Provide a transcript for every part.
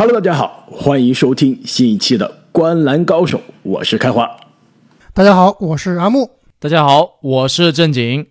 Hello，大家好，欢迎收听新一期的《观篮高手》，我是开花。大家好，我是阿木。大家好，我是正经。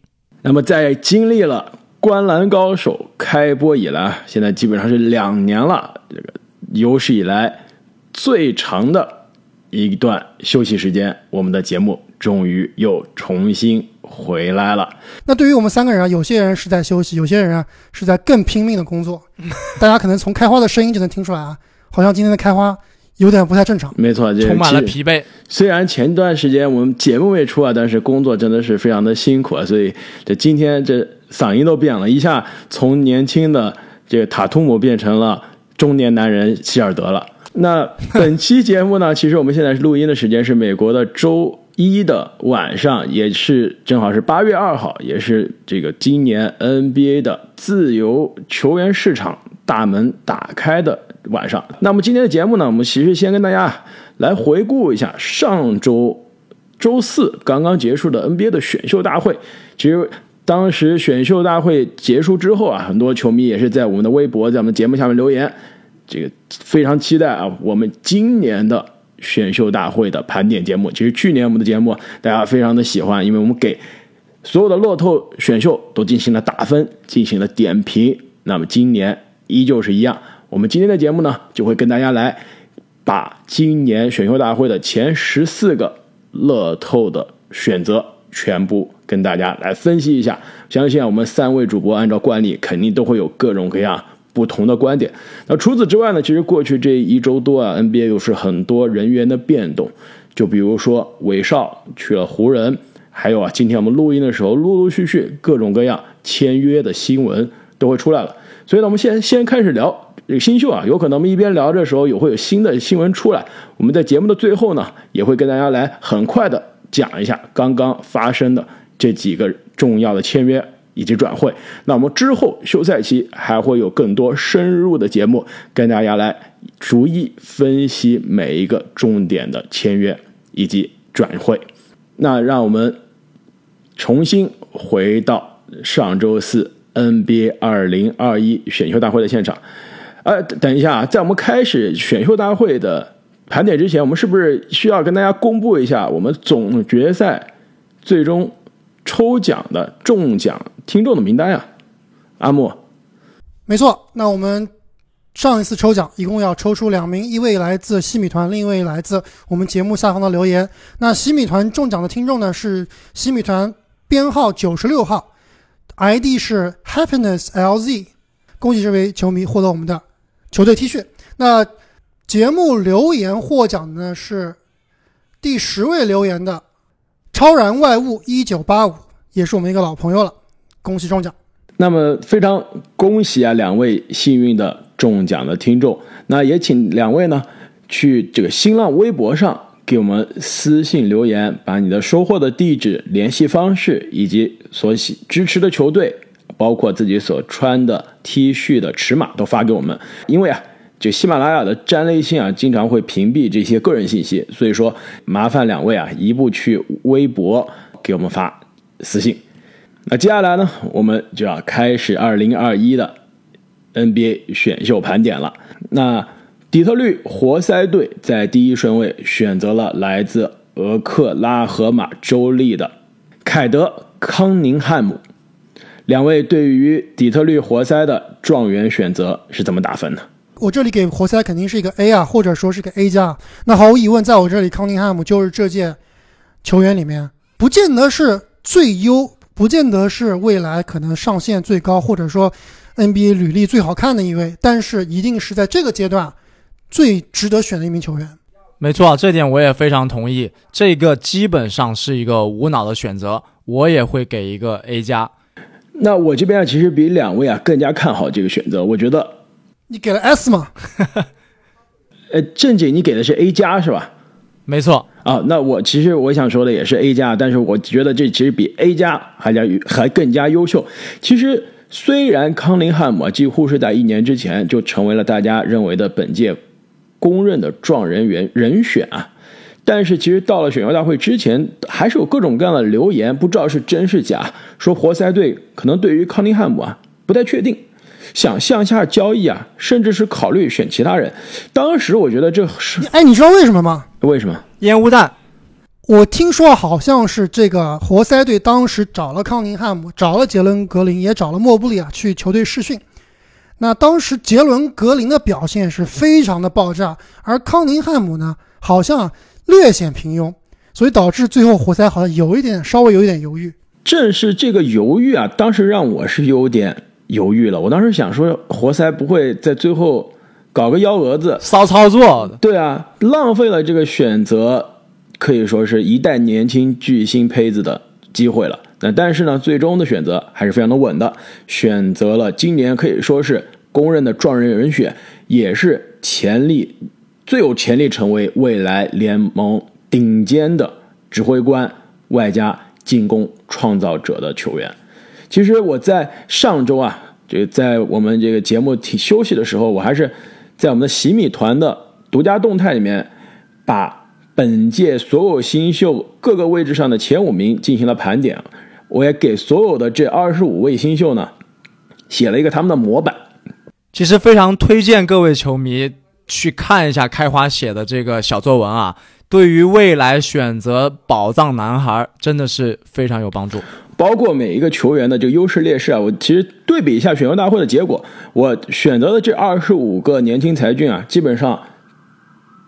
那么，在经历了《观篮高手》开播以来，现在基本上是两年了，这个有史以来最长的一段休息时间，我们的节目终于又重新回来了。那对于我们三个人啊，有些人是在休息，有些人啊是在更拼命的工作。大家可能从开花的声音就能听出来啊，好像今天的开花有点不太正常。没错，这充满了疲惫。虽然前段时间我们节目未出啊，但是工作真的是非常的辛苦啊，所以这今天这嗓音都变了，一下从年轻的这个塔图姆变成了中年男人希尔德了。那本期节目呢，其实我们现在是录音的时间是美国的周一的晚上，也是正好是八月二号，也是这个今年 NBA 的自由球员市场大门打开的晚上。那么今天的节目呢，我们其实先跟大家来回顾一下上周周四刚刚结束的 NBA 的选秀大会。其实当时选秀大会结束之后啊，很多球迷也是在我们的微博、在我们节目下面留言，这个非常期待啊，我们今年的选秀大会的盘点节目。其实去年我们的节目大家非常的喜欢，因为我们给所有的乐透选秀都进行了打分，进行了点评。那么今年依旧是一样，我们今天的节目呢，就会跟大家来把今年选秀大会的前十四个乐透的选择全部跟大家来分析一下。相信我们三位主播按照惯例，肯定都会有各种各样不同的观点。那除此之外呢，其实过去这一周多啊，NBA 又是很多人员的变动，就比如说韦少去了湖人，还有啊，今天我们录音的时候，陆陆续续各种各样签约的新闻都会出来了。所以呢，我们先先开始聊这个新秀啊，有可能我们一边聊着的时候，也会有新的新闻出来。我们在节目的最后呢，也会跟大家来很快的讲一下刚刚发生的这几个重要的签约以及转会。那我们之后休赛期还会有更多深入的节目跟大家来逐一分析每一个重点的签约以及转会。那让我们重新回到上周四 NBA 二零二一选秀大会的现场。呃，等一下，在我们开始选秀大会的盘点之前，我们是不是需要跟大家公布一下我们总决赛最终抽奖的中奖听众的名单呀？阿木，没错，那我们上一次抽奖一共要抽出两名，一位来自西米团，另一位来自我们节目下方的留言。那西米团中奖的听众呢是西米团编号九十六号，ID 是 Happiness LZ，恭喜这位球迷获得我们的球队 T 恤。那节目留言获奖的呢是第十位留言的超然外物一九八五，也是我们一个老朋友了，恭喜中奖。那么非常恭喜啊，两位幸运的中奖的听众。那也请两位呢去这个新浪微博上给我们私信留言，把你的收获的地址、联系方式以及所喜支持的球队，包括自己所穿的 T 恤的尺码都发给我们。因为啊，就喜马拉雅的粘类信啊，经常会屏蔽这些个人信息，所以说麻烦两位啊，一步去微博给我们发私信。那接下来呢，我们就要开始二零二一的 NBA 选秀盘点了。那底特律活塞队在第一顺位选择了来自俄克拉荷马州立的凯德康宁汉姆。两位对于底特律活塞的状元选择是怎么打分的？我这里给活塞肯定是一个 A 啊，或者说是个 A 加。那毫无疑问，在我这里，康宁汉姆就是这届球员里面不见得是最优，不见得是未来可能上限最高，或者说 NBA 履历最好看的一位，但是一定是在这个阶段最值得选的一名球员。没错，这点我也非常同意。这个基本上是一个无脑的选择，我也会给一个 A 加。那我这边啊，其实比两位啊更加看好这个选择。我觉得，你给了 S 吗？呃，正经你给的是 A 加是吧？没错，啊，那我其实我想说的也是 A 加，但是我觉得这其实比 A 加还加还更加优秀。其实虽然康林汉姆啊几乎是在一年之前就成为了大家认为的本届公认的状元人人选啊，但是其实到了选秀大会之前，还是有各种各样的流言，不知道是真是假，说活塞队可能对于康林汉姆啊不太确定。想向下交易啊，甚至是考虑选其他人。当时我觉得这是哎，你知道为什么吗？为什么？烟雾弹，我听说好像是这个活塞队当时找了康宁汉姆，找了杰伦格林，也找了莫布里啊去球队试训。那当时杰伦格林的表现是非常的爆炸，而康宁汉姆呢，好像略显平庸，所以导致最后活塞好像有一点稍微有一点犹豫。正是这个犹豫啊，当时让我是有点犹豫了。我当时想说，活塞不会在最后搞个幺蛾子，骚操作，对啊，浪费了这个选择，可以说是一代年轻巨星胚子的机会了。那但是呢，最终的选择还是非常的稳的，选择了今年可以说是公认的状元人选，也是潜力最有潜力成为未来联盟顶尖的指挥官，外加进攻创造者的球员。其实我在上周啊，这在我们这个节目停休息的时候，我还是在我们的洗米团的独家动态里面把。本届所有新秀各个位置上的前五名进行了盘点，我也给所有的这二十五位新秀呢写了一个他们的模板。其实非常推荐各位球迷去看一下开花写的这个小作文啊，对于未来选择宝藏男孩真的是非常有帮助。包括每一个球员的这个优势劣势啊，我其实对比一下选秀大会的结果，我选择的这二十五个年轻才俊啊，基本上。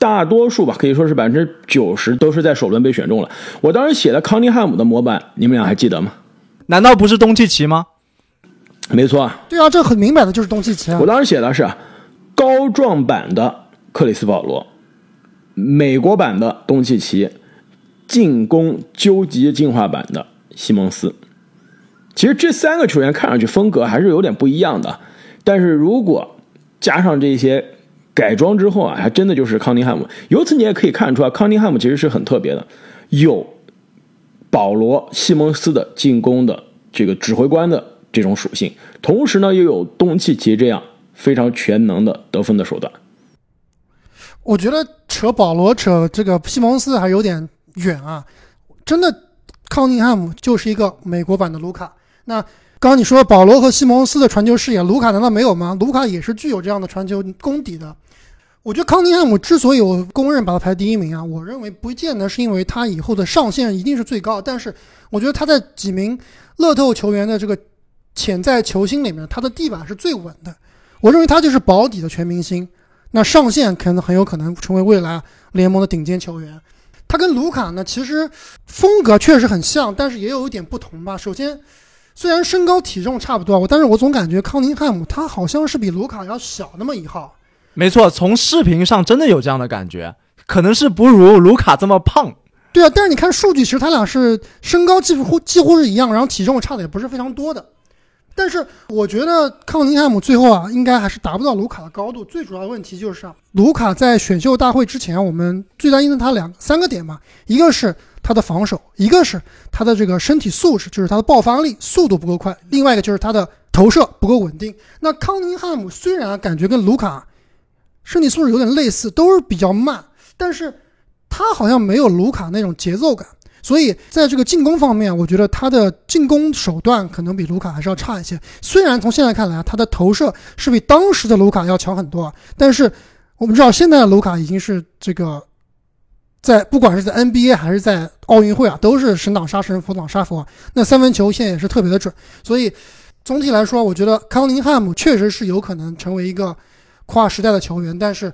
大多数吧，可以说是百分之九十都是在首轮被选中了。我当时写的康尼汉姆的模板，你们俩还记得吗？难道不是东契奇吗？没错啊，对啊，这很明摆的就是东契奇啊。我当时写的是高壮版的克里斯保罗，美国版的东契奇，进攻究极进化版的西蒙斯。其实这三个球员看上去风格还是有点不一样的，但是如果加上这些。改装之后啊，还真的就是康宁汉姆。由此你也可以看出啊，康宁汉姆其实是很特别的，有保罗·西蒙斯的进攻的这个指挥官的这种属性，同时呢又有东契奇这样非常全能的得分的手段。我觉得扯保罗、扯这个西蒙斯还有点远啊，真的，康宁汉姆就是一个美国版的卢卡。那。刚刚你说保罗和西蒙斯的传球视野，卢卡难道没有吗？卢卡也是具有这样的传球功底的。我觉得康宁汉姆之所以我公认把他排第一名啊，我认为不见得是因为他以后的上限一定是最高，但是我觉得他在几名乐透球员的这个潜在球星里面，他的地板是最稳的。我认为他就是保底的全明星，那上限可能很有可能成为未来联盟的顶尖球员。他跟卢卡呢，其实风格确实很像，但是也有一点不同吧。首先。虽然身高体重差不多，但是我总感觉康宁汉姆他好像是比卢卡要小那么一号。没错，从视频上真的有这样的感觉，可能是不如卢卡这么胖。对啊，但是你看数据，其实他俩是身高几乎几乎是一样，然后体重差的也不是非常多的。但是我觉得康宁汉姆最后啊，应该还是达不到卢卡的高度。最主要的问题就是啊，卢卡在选秀大会之前，我们最担心的他两三个点嘛，一个是。他的防守，一个是他的这个身体素质，就是他的爆发力、速度不够快；另外一个就是他的投射不够稳定。那康宁汉姆虽然感觉跟卢卡身体素质有点类似，都是比较慢，但是他好像没有卢卡那种节奏感。所以在这个进攻方面，我觉得他的进攻手段可能比卢卡还是要差一些。虽然从现在看来，他的投射是比当时的卢卡要强很多，但是我们知道现在的卢卡已经是这个。在不管是在 NBA 还是在奥运会啊，都是神挡杀神，佛挡杀佛。那三分球现在也是特别的准，所以总体来说，我觉得康宁汉姆确实是有可能成为一个跨时代的球员，但是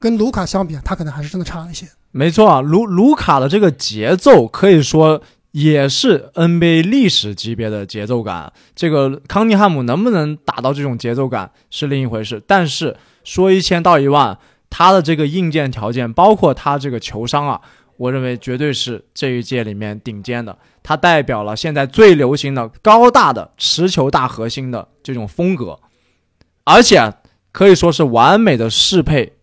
跟卢卡相比，他可能还是真的差一些。没错啊，卢卢卡的这个节奏可以说也是 NBA 历史级别的节奏感。这个康尼汉姆能不能达到这种节奏感是另一回事，但是说一千道一万。他的这个硬件条件，包括他这个球商啊，我认为绝对是这一届里面顶尖的。他代表了现在最流行的高大的持球大核心的这种风格，而且可以说是完美的适配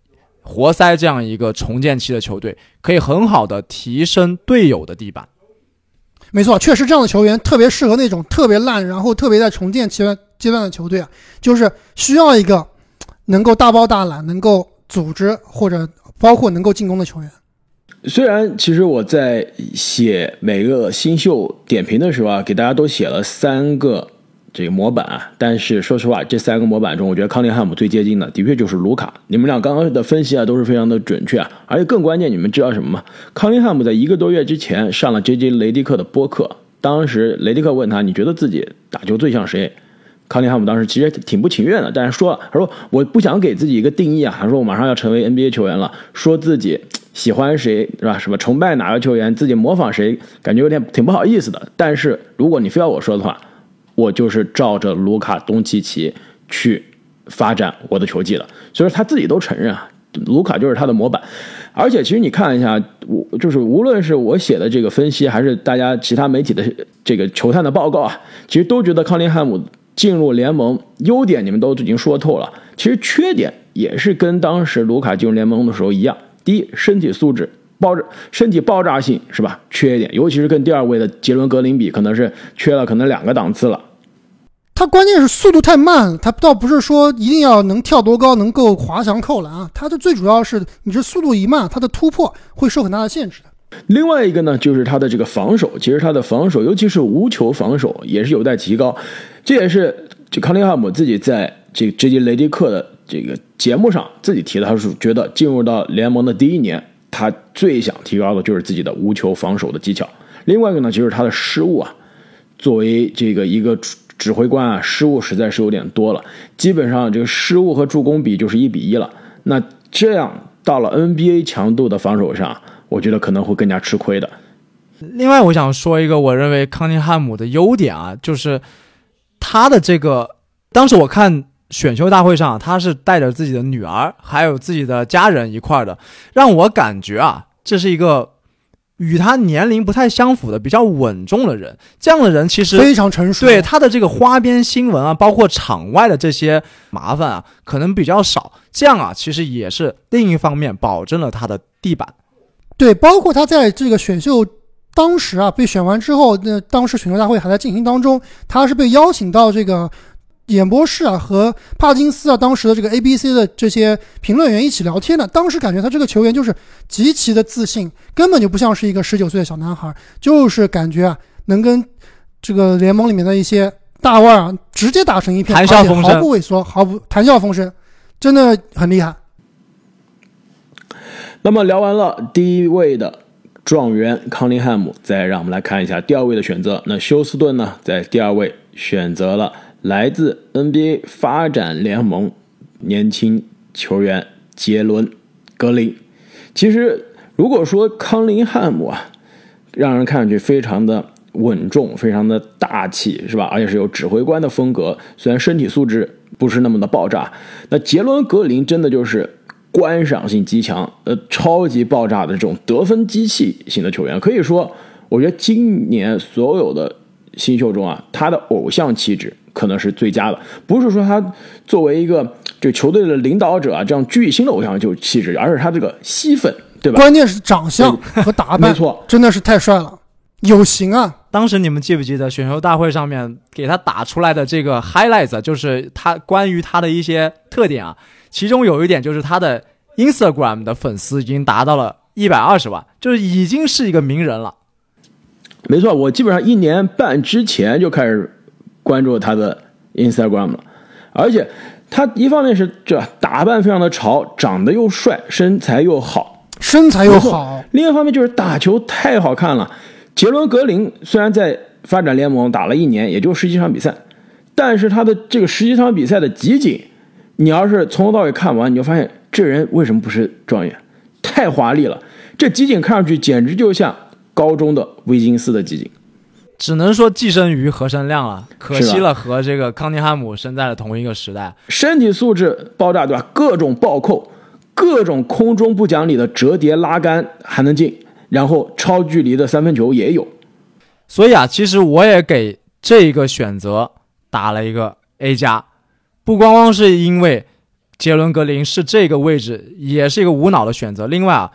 活塞这样一个重建期的球队，可以很好的提升队友的地板。没错，确实这样的球员特别适合那种特别烂，然后特别在重建阶段阶段的球队啊，就是需要一个能够大包大揽，能够。组织或者包括能够进攻的球员。虽然其实我在写每个新秀点评的时候啊，给大家都写了三个这个模板，但是说实话，这三个模板中，我觉得康宁汉姆最接近的，的确就是卢卡。你们俩刚刚的分析啊，都是非常的准确啊。而且更关键，你们知道什么吗？康宁汉姆在一个多月之前上了 J.J. 雷迪克的播客，当时雷迪克问他，你觉得自己打球最像谁？康宁汉姆当时其实挺不情愿的，但是说了，他说我不想给自己一个定义啊，他说我马上要成为 NBA 球员了，说自己喜欢谁是吧？什么崇拜哪个球员，自己模仿谁，感觉有点挺不好意思的。但是如果你非要我说的话，我就是照着卢卡东契奇去发展我的球技的，所以说他自己都承认啊，卢卡就是他的模板。而且其实你看一下，我就是无论是我写的这个分析，还是大家其他媒体的这个球探的报告啊，其实都觉得康林汉姆进入联盟优点你们都已经说透了，其实缺点也是跟当时卢卡进入联盟的时候一样。第一，身体素质爆炸，身体爆炸性是吧？缺一点，尤其是跟第二位的杰伦格林比，可能是缺了可能两个档次了。他关键是速度太慢，他倒不是说一定要能跳多高，能够滑翔扣篮啊，他的最主要是你这速度一慢，他的突破会受很大的限制。另外一个呢，就是他的这个防守，其实他的防守，尤其是无球防守，也是有待提高。这也是这康利汉姆自己在这这节雷迪克的这个节目上自己提的，他是觉得进入到联盟的第一年，他最想提高的就是自己的无球防守的技巧。另外一个呢，就是他的失误啊，作为这个一个。指挥官啊，失误实在是有点多了，基本上这个失误和助攻比就是一比一了。那这样到了 NBA 强度的防守上，我觉得可能会更加吃亏的。另外，我想说一个我认为康宁汉姆的优点啊，就是他的这个，当时我看选秀大会上，他是带着自己的女儿还有自己的家人一块的，让我感觉啊，这是一个。与他年龄不太相符的比较稳重的人，这样的人其实非常成熟。对他的这个花边新闻啊，包括场外的这些麻烦啊，可能比较少。这样啊，其实也是另一方面保证了他的地板。对，包括他在这个选秀当时啊，被选完之后，那当时选秀大会还在进行当中，他是被邀请到这个。演播室啊，和帕金斯啊，当时的这个 A B C 的这些评论员一起聊天呢。当时感觉他这个球员就是极其的自信，根本就不像是一个十九岁的小男孩，就是感觉啊，能跟这个联盟里面的一些大腕啊直接打成一片，谈笑风生，毫不畏缩，毫不谈笑风生，真的很厉害。那么聊完了第一位的状元康林汉姆，再让我们来看一下第二位的选择。那休斯顿呢，在第二位选择了。来自 NBA 发展联盟年轻球员杰伦·格林。其实，如果说康林汉姆啊，让人看上去非常的稳重，非常的大气，是吧？而且是有指挥官的风格。虽然身体素质不是那么的爆炸，那杰伦·格林真的就是观赏性极强，呃，超级爆炸的这种得分机器型的球员。可以说，我觉得今年所有的新秀中啊，他的偶像气质。可能是最佳的，不是说他作为一个这球队的领导者啊，这样巨星的偶像就气质，而是他这个吸粉，对吧？关键是长相和打扮，没错，真的是太帅了，有型啊！当时你们记不记得选秀大会上面给他打出来的这个 highlights，就是他关于他的一些特点啊？其中有一点就是他的 Instagram 的粉丝已经达到了一百二十万，就是已经是一个名人了。没错，我基本上一年半之前就开始。关注他的 Instagram 了，而且他一方面是这打扮非常的潮，长得又帅，身材又好，身材又好。另一方面就是打球太好看了。杰伦格林虽然在发展联盟打了一年，也就十几场比赛，但是他的这个十几场比赛的集锦，你要是从头到尾看完，你就发现这人为什么不是状元？太华丽了，这集锦看上去简直就像高中的威金斯的集锦。只能说寄生于何生亮了，可惜了，和这个康宁汉姆生在了同一个时代，身体素质爆炸，对吧？各种暴扣，各种空中不讲理的折叠拉杆还能进，然后超距离的三分球也有。所以啊，其实我也给这个选择打了一个 A 加，不光光是因为杰伦格林是这个位置，也是一个无脑的选择。另外啊。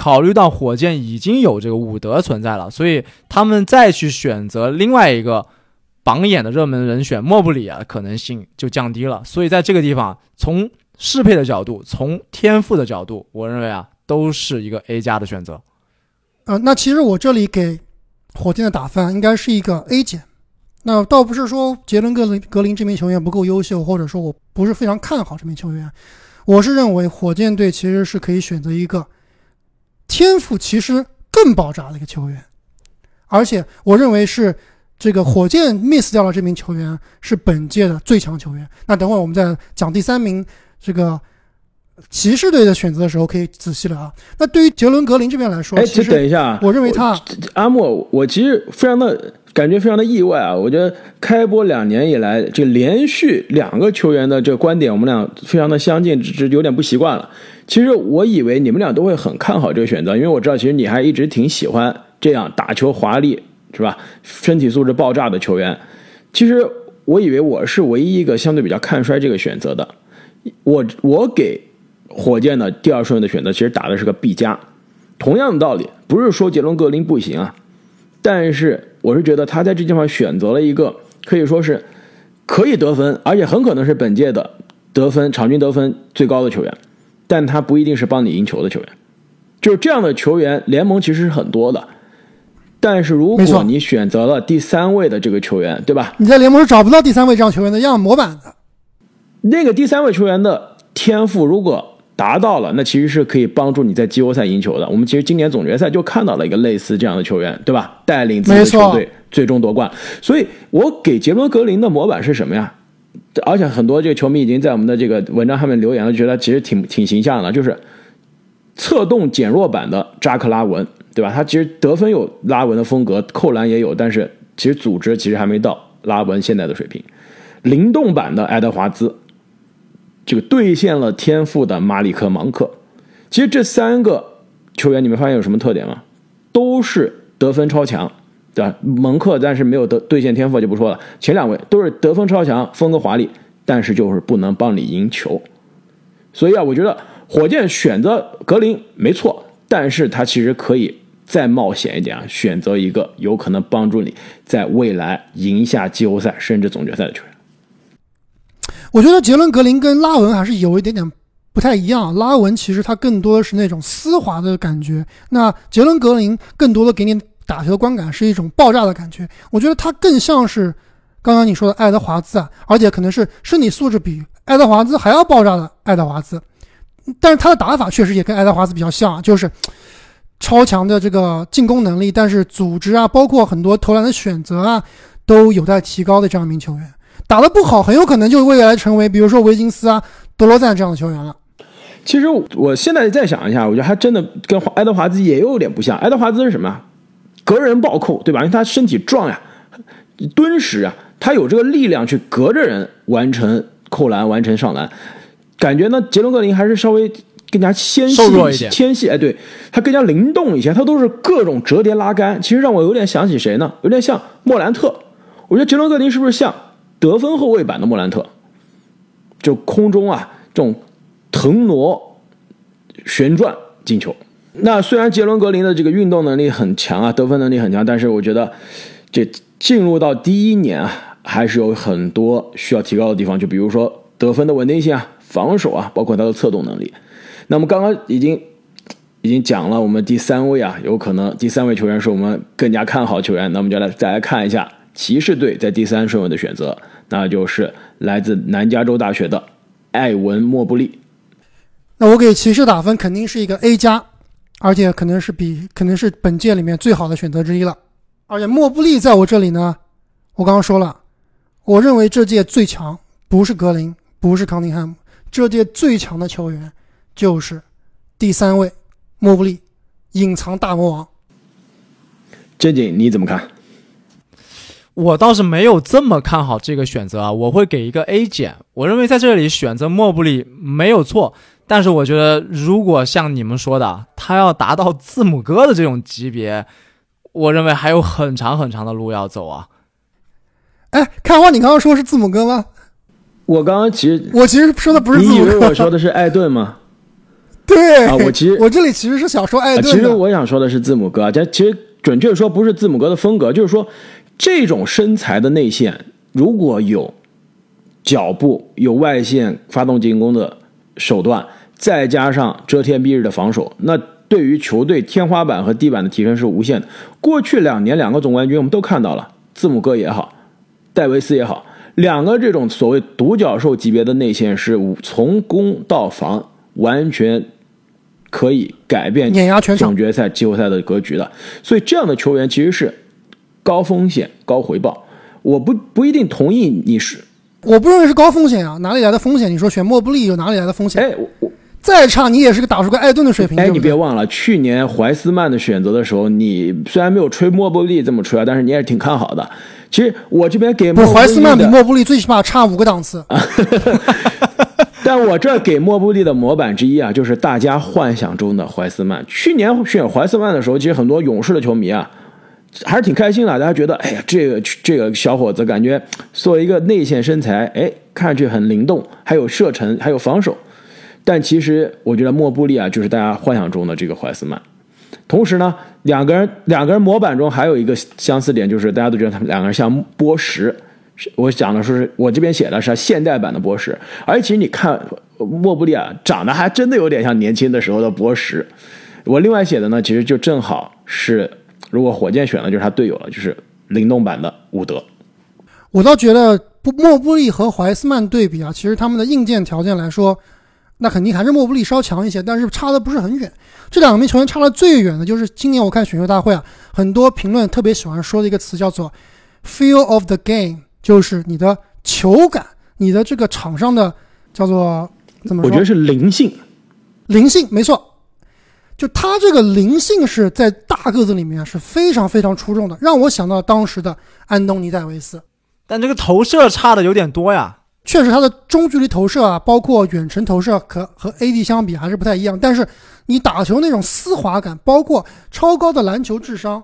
考虑到火箭已经有这个伍德存在了，所以他们再去选择另外一个榜眼的热门人选莫布里啊，可能性就降低了。所以在这个地方，从适配的角度，从天赋的角度，我认为啊，都是一个 A 加的选择。呃，那其实我这里给火箭的打分应该是一个 A 减，那倒不是说杰伦格林格林这名球员不够优秀，或者说我不是非常看好这名球员，我是认为火箭队其实是可以选择一个天赋其实更爆炸的一个球员，而且我认为是这个火箭 miss 掉了这名球员是本届的最强球员。那等会儿我们在讲第三名这个骑士队的选择的时候，可以仔细了啊。那对于杰伦格林这边来说，哎，其实等一下，我认为他阿莫，我其实非常的感觉非常的意外啊！我觉得开播两年以来，这连续两个球员的这个观点，我们俩非常的相近，只是有点不习惯了。其实我以为你们俩都会很看好这个选择，因为我知道其实你还一直挺喜欢这样打球华丽是吧？身体素质爆炸的球员。其实我以为我是唯一一个相对比较看衰这个选择的。我我给火箭的第二顺位的选择，其实打的是个 B 加。同样的道理，不是说杰伦格林不行啊，但是我是觉得他在这地方选择了一个可以说是可以得分，而且很可能是本届的得分场均得分最高的球员，但他不一定是帮你赢球的球员。就是这样的球员，联盟其实是很多的。但是如果你选择了第三位的这个球员，对吧？你在联盟是找不到第三位这样球员的，样模板的。那个第三位球员的天赋如果达到了，那其实是可以帮助你在季后赛赢球的。我们其实今年总决赛就看到了一个类似这样的球员，对吧？带领自己的球队最终夺冠。所以我给杰伦格林的模板是什么呀？而且很多这个球迷已经在我们的这个文章上面留言了，觉得其实挺挺形象的，就是策动减弱版的扎克拉文，对吧？他其实得分有拉文的风格，扣篮也有，但是其实组织其实还没到拉文现在的水平。灵动版的爱德华兹，这个兑现了天赋的马里克芒克。其实这三个球员，你们发现有什么特点吗？都是得分超强，对吧？蒙克但是没有得兑现天赋就不说了，前两位都是得分超强，风格华丽，但是就是不能帮你赢球。所以啊，我觉得火箭选择格林没错，但是他其实可以再冒险一点啊，选择一个有可能帮助你在未来赢下季后赛甚至总决赛的球员。我觉得杰伦格林跟拉文还是有一点点不太一样。拉文其实他更多的是那种丝滑的感觉，那杰伦格林更多的给你打球的观感是一种爆炸的感觉。我觉得他更像是刚刚你说的爱德华兹啊，而且可能是身体素质比爱德华兹还要爆炸的爱德华兹。但是他的打法确实也跟爱德华兹比较像啊，就是超强的这个进攻能力，但是组织啊，包括很多投篮的选择啊，都有待提高的这样一名球员。打得不好，很有可能就未来成为比如说维金斯啊、德罗赞这样的球员了。其实我现在再想一下，我觉得他真的跟爱德华兹也有点不像。爱德华兹是什么呀？隔人暴扣，对吧？因为他身体壮呀，敦实啊，他有这个力量去隔着人完成扣篮、完成上篮。感觉呢，杰伦格林还是稍微更加纤细一些纤细，哎，对他更加灵动一些，他都是各种折叠拉杆。其实让我有点想起谁呢？有点像莫兰特。我觉得杰伦格林是不是像得分后卫版的莫兰特？就空中啊，这种腾挪、旋转进球。那虽然杰伦格林的这个运动能力很强啊，得分能力很强，但是我觉得这进入到第一年啊，还是有很多需要提高的地方。就比如说得分的稳定性啊，防守啊，包括他的策动能力。那么刚刚已经已经讲了，我们第三位啊，有可能第三位球员是我们更加看好球员。那我们就来再来看一下骑士队在第三顺位的选择，那就是来自南加州大学的艾文莫布利。那我给骑士打分肯定是一个 A 加，而且可能是比可能是本届里面最好的选择之一了。而且莫布利在我这里呢，我刚刚说了，我认为这届最强不是格林，不是康宁汉姆，这届最强的球员就是第三位莫布利，隐藏大魔王。正经你怎么看？我倒是没有这么看好这个选择啊，我会给一个 A 减。我认为在这里选择莫布里没有错，但是我觉得如果像你们说的，他要达到字母哥的这种级别，我认为还有很长很长的路要走啊。哎，看花，你刚刚说是字母哥吗？我刚刚其实我其实说的不是字你以，为我说的是艾顿吗？对啊我其实我这里其实是想说艾啊，顿的。其实我想说的是字母哥啊，这其实准确说不是字母哥的风格，就是说这种身材的内线如果有脚步、有外线发动进攻的手段，再加上遮天蔽日的防守，那对于球队天花板和地板的提升是无限的。过去两年两个总冠军我们都看到了，字母哥也好，戴维斯也好，两个这种所谓独角兽级别的内线是从攻到防完全可以改变碾压全场总决赛、季后赛的格局的。所以这样的球员其实是高风险高回报。我不不一定同意你是，我不认为是高风险啊，哪里来的风险？你说选莫布利有哪里来的风险？哎，我我再差你也是个打出个艾顿的水平。哎，对对你别忘了，去年怀斯曼的选择的时候，你虽然没有吹莫布利这么吹啊，但是你也是挺看好的。其实我这边给不是莫布利怀斯曼比的莫布利最起码差五个档次。但我这给莫布利的模板之一啊，就是大家幻想中的怀斯曼。去年选怀斯曼的时候，其实很多勇士的球迷啊，还是挺开心的。大家觉得，哎呀，这个这个小伙子感觉作为一个内线身材，哎，看上去很灵动，还有射程，还有防守。但其实我觉得莫布利啊，就是大家幻想中的这个怀斯曼。同时呢，两个人两个人模板中还有一个相似点，就是大家都觉得他们两个人像波什。我讲的说是我这边写的是现代版的波什，而且你看莫布利啊，长得还真的有点像年轻的时候的波什。我另外写的呢，其实就正好是如果火箭选的就是他队友了，就是灵动版的伍德。我倒觉得不莫布利和怀斯曼对比啊，其实他们的硬件条件来说，那肯定还是莫布利稍强一些，但是差的不是很远。这两名球员差的最远的就是今年我看选秀大会啊，很多评论特别喜欢说的一个词叫做 “feel of the game”，就是你的球感，你的这个场上的叫做怎么说？我觉得是灵性，灵性，没错，就他这个灵性是在大个子里面是非常非常出众的，让我想到当时的安东尼戴维斯。但这个投射差的有点多呀。确实，他的中距离投射啊，包括远程投射，可和 AD 相比还是不太一样。但是你打球那种丝滑感，包括超高的篮球智商，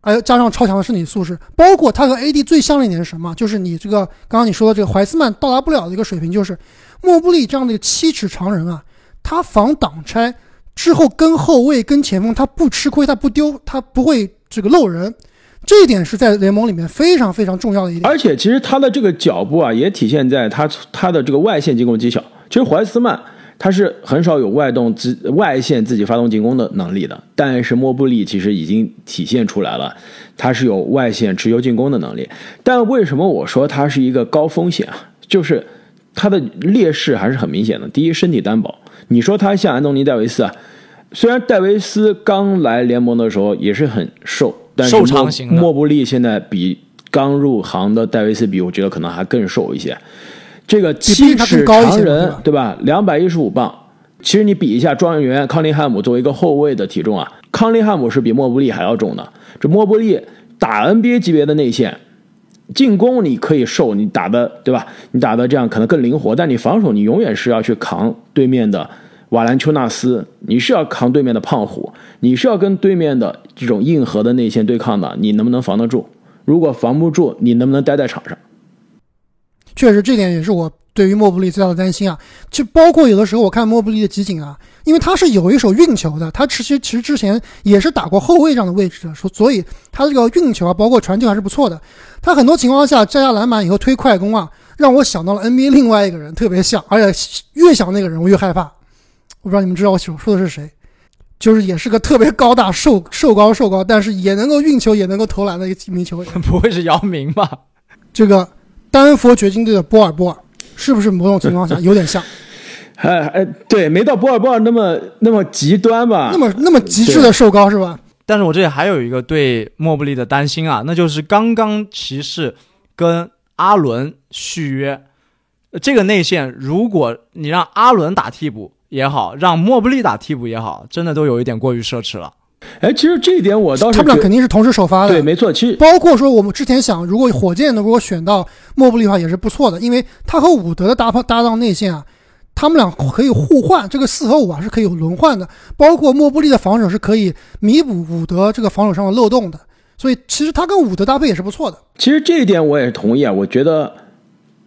还有加上超强的身体素质，包括他和 AD 最像的一点是什么？就是你这个刚刚你说的这个怀斯曼到达不了的一个水平，就是莫布利这样的一个七尺长人啊，他防挡拆之后跟后卫跟前锋他不吃亏，他不丢，他不会这个漏人。这一点是在联盟里面非常非常重要的一点。而且其实他的这个脚步啊，也体现在他他的这个外线进攻技巧。其实怀斯曼他是很少有外动自外线自己发动进攻的能力的，但是莫布利其实已经体现出来了，他是有外线持球进攻的能力。但为什么我说他是一个高风险啊？就是他的劣势还是很明显的。第一，身体单薄。你说他像安东尼戴维斯啊，虽然戴维斯刚来联盟的时候也是很瘦。但是瘦长型莫布利现在比刚入行的戴维斯比，我觉得可能还更瘦一些。这个七尺长人，对吧？两百一十五磅。其实你比一下状元员康林汉姆作为一个后卫的体重啊，康林汉姆是比莫布利还要重的。这莫布利打 NBA 级别的内线，进攻你可以受，你打的对吧？你打的这样可能更灵活，但你防守你永远是要去扛对面的瓦兰丘纳斯，你是要扛对面的胖虎，你是要跟对面的这种硬核的内线对抗的，你能不能防得住？如果防不住，你能不能待在场上？确实，这点也是我对于莫布利最大的担心啊。就包括有的时候我看莫布利的集锦啊，因为他是有一手运球的，他其实其实之前也是打过后卫这样的位置的，所所以他这个运球啊，包括传球还是不错的。他很多情况下摘下篮板以后推快攻啊，让我想到了 NBA 另外一个人，特别像，而且越想那个人我越害怕。我不知道你们知道我说的是谁，就是也是个特别高大、瘦瘦高瘦高，但是也能够运球、也能够投篮的一名球员。不会是姚明吧？这个丹佛掘金队的波尔波尔，是不是某种情况下 有点像？哎哎，对，没到波尔波尔那么那么极端吧？那么那么极致的瘦高是吧？但是我这里还有一个对莫布利的担心啊，那就是刚刚骑士跟阿伦续约，呃这个内线，如果你让阿伦打替补也好，让莫布利打替补也好，真的都有一点过于奢侈了。哎，其实这一点我倒是他们俩肯定是同时首发的。对，没错。其实包括说我们之前想，如果火箭如果选到莫布利的话，也是不错的，因为他和伍德的搭搭档内线啊，他们俩可以互换，这个四和五啊是可以轮换的。包括莫布利的防守是可以弥补伍德这个防守上的漏洞的，所以其实他跟伍德搭配也是不错的。其实这一点我也是同意啊，我觉得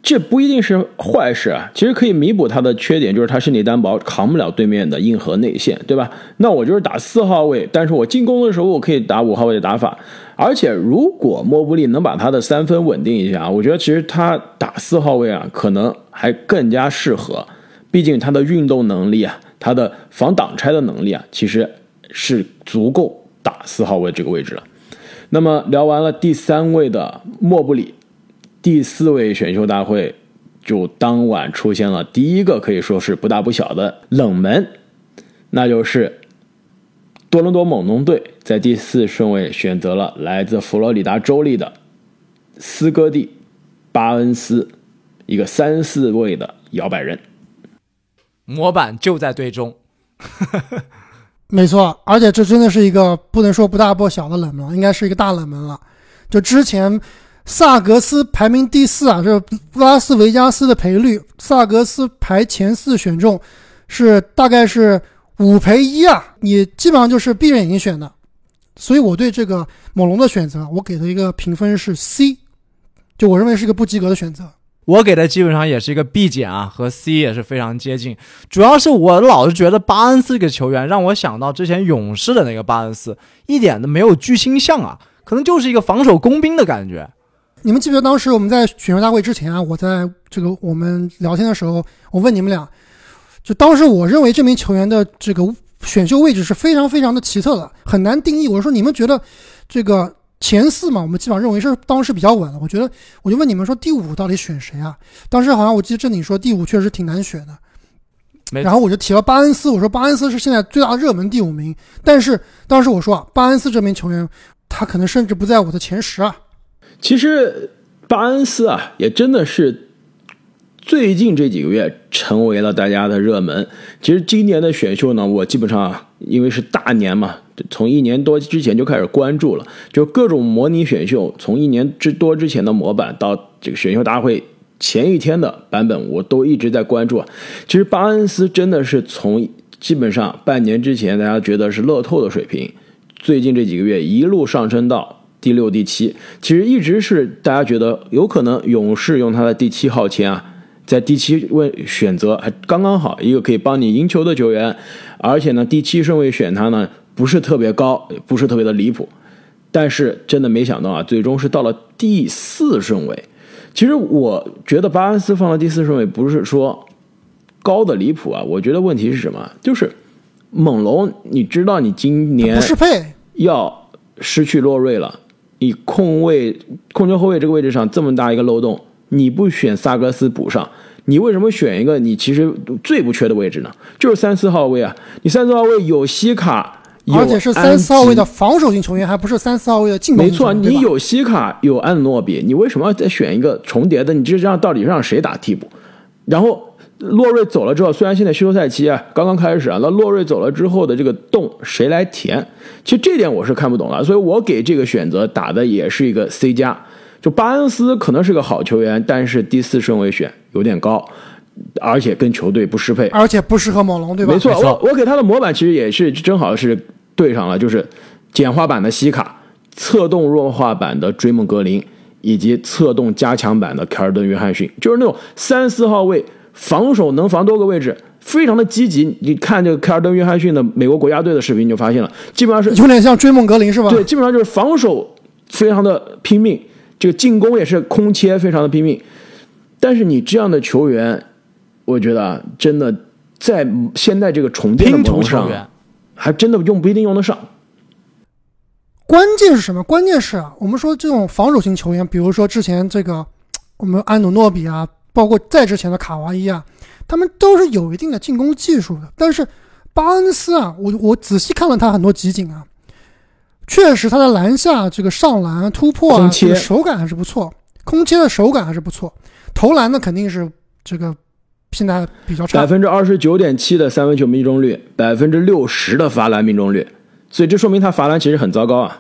这不一定是坏事啊，其实可以弥补他的缺点，就是他身体单薄，扛不了对面的硬核内线，对吧？那我就是打四号位，但是我进攻的时候我可以打五号位的打法，而且如果莫布利能把他的三分稳定一下，我觉得其实他打四号位啊，可能还更加适合，毕竟他的运动能力啊，他的防挡拆的能力啊，其实是足够打四号位这个位置了。那么聊完了第三位的莫布里，第四位选秀大会就当晚出现了第一个可以说是不大不小的冷门，那就是多伦多猛龙队在第四顺位选择了来自佛罗里达州立的斯科蒂·巴恩斯，一个三四位的摇摆人。模板就在队中。没错，而且这真的是一个不能说不大不小的冷门，应该是一个大冷门了。就之前萨格斯排名第四啊，这拉斯维加斯的赔率，萨格斯排前四选中是大概是五赔一啊，你基本上就是闭着眼睛选的。所以我对这个猛龙的选择，我给的一个评分是 C，就我认为是一个不及格的选择。我给的基本上也是一个 B 减啊，和 C 也是非常接近。主要是我老是觉得巴恩斯这个球员让我想到之前勇士的那个巴恩斯，一点都没有巨星相啊，可能就是一个防守工兵的感觉。你们记不记得当时我们在选秀大会之前啊，我在这个我们聊天的时候，我问你们俩，就当时我认为这名球员的这个选秀位置是非常非常的奇特的，很难定义。我说你们觉得这个？前四嘛，我们基本上认为是当时比较稳了。我觉得，我就问你们说，第五到底选谁啊？当时好像我记得这里说第五确实挺难选的。然后我就提了巴恩斯，我说巴恩斯是现在最大的热门第五名。但是当时我说啊，巴恩斯这名球员，他可能甚至不在我的前十啊。其实巴恩斯啊，也真的是最近这几个月成为了大家的热门。其实今年的选秀呢，我基本上因为是大年嘛。从一年多之前就开始关注了，就各种模拟选秀，从一年之多之前的模板到这个选秀大会前一天的版本，我都一直在关注。其实巴恩斯真的是从基本上半年之前大家觉得是乐透的水平，最近这几个月一路上升到第六、第七，其实一直是大家觉得有可能勇士用他的第七号签啊，在第七位选择还刚刚好，一个可以帮你赢球的球员，而且呢第七顺位选他呢。不是特别高，不是特别的离谱，但是真的没想到啊，最终是到了第四顺位。其实我觉得巴恩斯放到第四顺位不是说高的离谱啊，我觉得问题是什么？就是猛龙，你知道你今年不适配，要失去洛瑞了，你控卫控球后卫这个位置上这么大一个漏洞，你不选萨格斯补上？你为什么选一个你其实最不缺的位置呢？就是三四号位啊，你三四号位有西卡。而且是三四号位的防守型球员，还不是三四号位的进攻没错，你有西卡，有安诺比，你为什么要再选一个重叠的？你这样到底让谁打替补？然后洛瑞走了之后，虽然现在休赛期啊刚刚开始啊，那洛瑞走了之后的这个洞谁来填？其实这点我是看不懂的，所以我给这个选择打的也是一个 C 加。就巴恩斯可能是个好球员，但是第四顺位选有点高，而且跟球队不适配，而且不适合猛龙，对吧？没错，我我给他的模板其实也是正好是。对上了，就是简化版的西卡，侧动弱化版的追梦格林，以及侧动加强版的凯尔顿约翰逊，就是那种三四号位防守能防多个位置，非常的积极。你看这个凯尔登约翰逊的美国国家队的视频，你就发现了，基本上是有点像追梦格林是吧？对，基本上就是防守非常的拼命，这个进攻也是空切非常的拼命。但是你这样的球员，我觉得啊真的在现在这个重建的路上。还真的用不一定用得上。关键是什么？关键是啊，我们说这种防守型球员，比如说之前这个我们安努诺比啊，包括再之前的卡哇伊啊，他们都是有一定的进攻技术的。但是巴恩斯啊，我我仔细看了他很多集锦啊，确实他的篮下这个上篮突破啊，这个手感还是不错，空切的手感还是不错，投篮呢肯定是这个。现在比较差，百分之二十九点七的三分球命中率，百分之六十的罚篮命中率，所以这说明他罚篮其实很糟糕啊。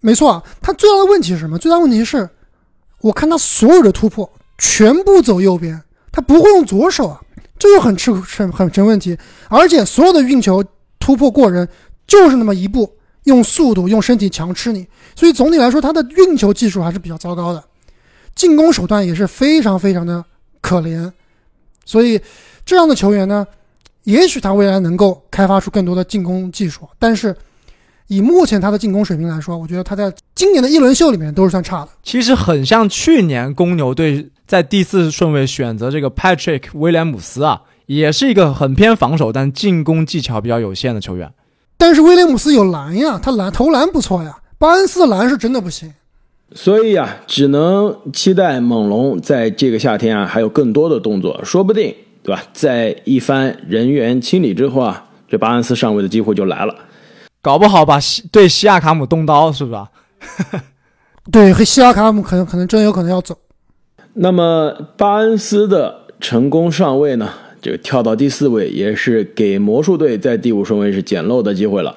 没错，他最大的问题是什么？最大问题是，我看他所有的突破全部走右边，他不会用左手啊，这就很吃很很成问题。而且所有的运球突破过人就是那么一步，用速度用身体强吃你，所以总体来说他的运球技术还是比较糟糕的，进攻手段也是非常非常的可怜。所以，这样的球员呢，也许他未来能够开发出更多的进攻技术，但是以目前他的进攻水平来说，我觉得他在今年的一轮秀里面都是算差的。其实很像去年公牛队在第四顺位选择这个 Patrick 威廉姆斯啊，也是一个很偏防守，但进攻技巧比较有限的球员。但是威廉姆斯有篮呀，他篮投篮不错呀。巴恩斯的篮是真的不行。所以啊，只能期待猛龙在这个夏天啊还有更多的动作，说不定对吧？在一番人员清理之后啊，这巴恩斯上位的机会就来了。搞不好把西对西亚卡姆动刀，是吧？对，和西亚卡姆可能可能真有可能要走。那么巴恩斯的成功上位呢？这个跳到第四位，也是给魔术队在第五顺位是捡漏的机会了。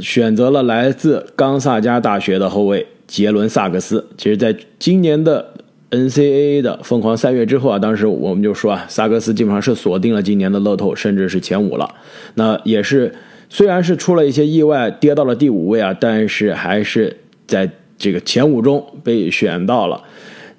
选择了来自冈萨加大学的后卫杰伦萨克斯。其实，在今年的 NCAA 的疯狂三月之后啊，当时我们就说啊，萨克斯基本上是锁定了今年的乐透，甚至是前五了。那也是虽然是出了一些意外，跌到了第五位啊，但是还是在这个前五中被选到了。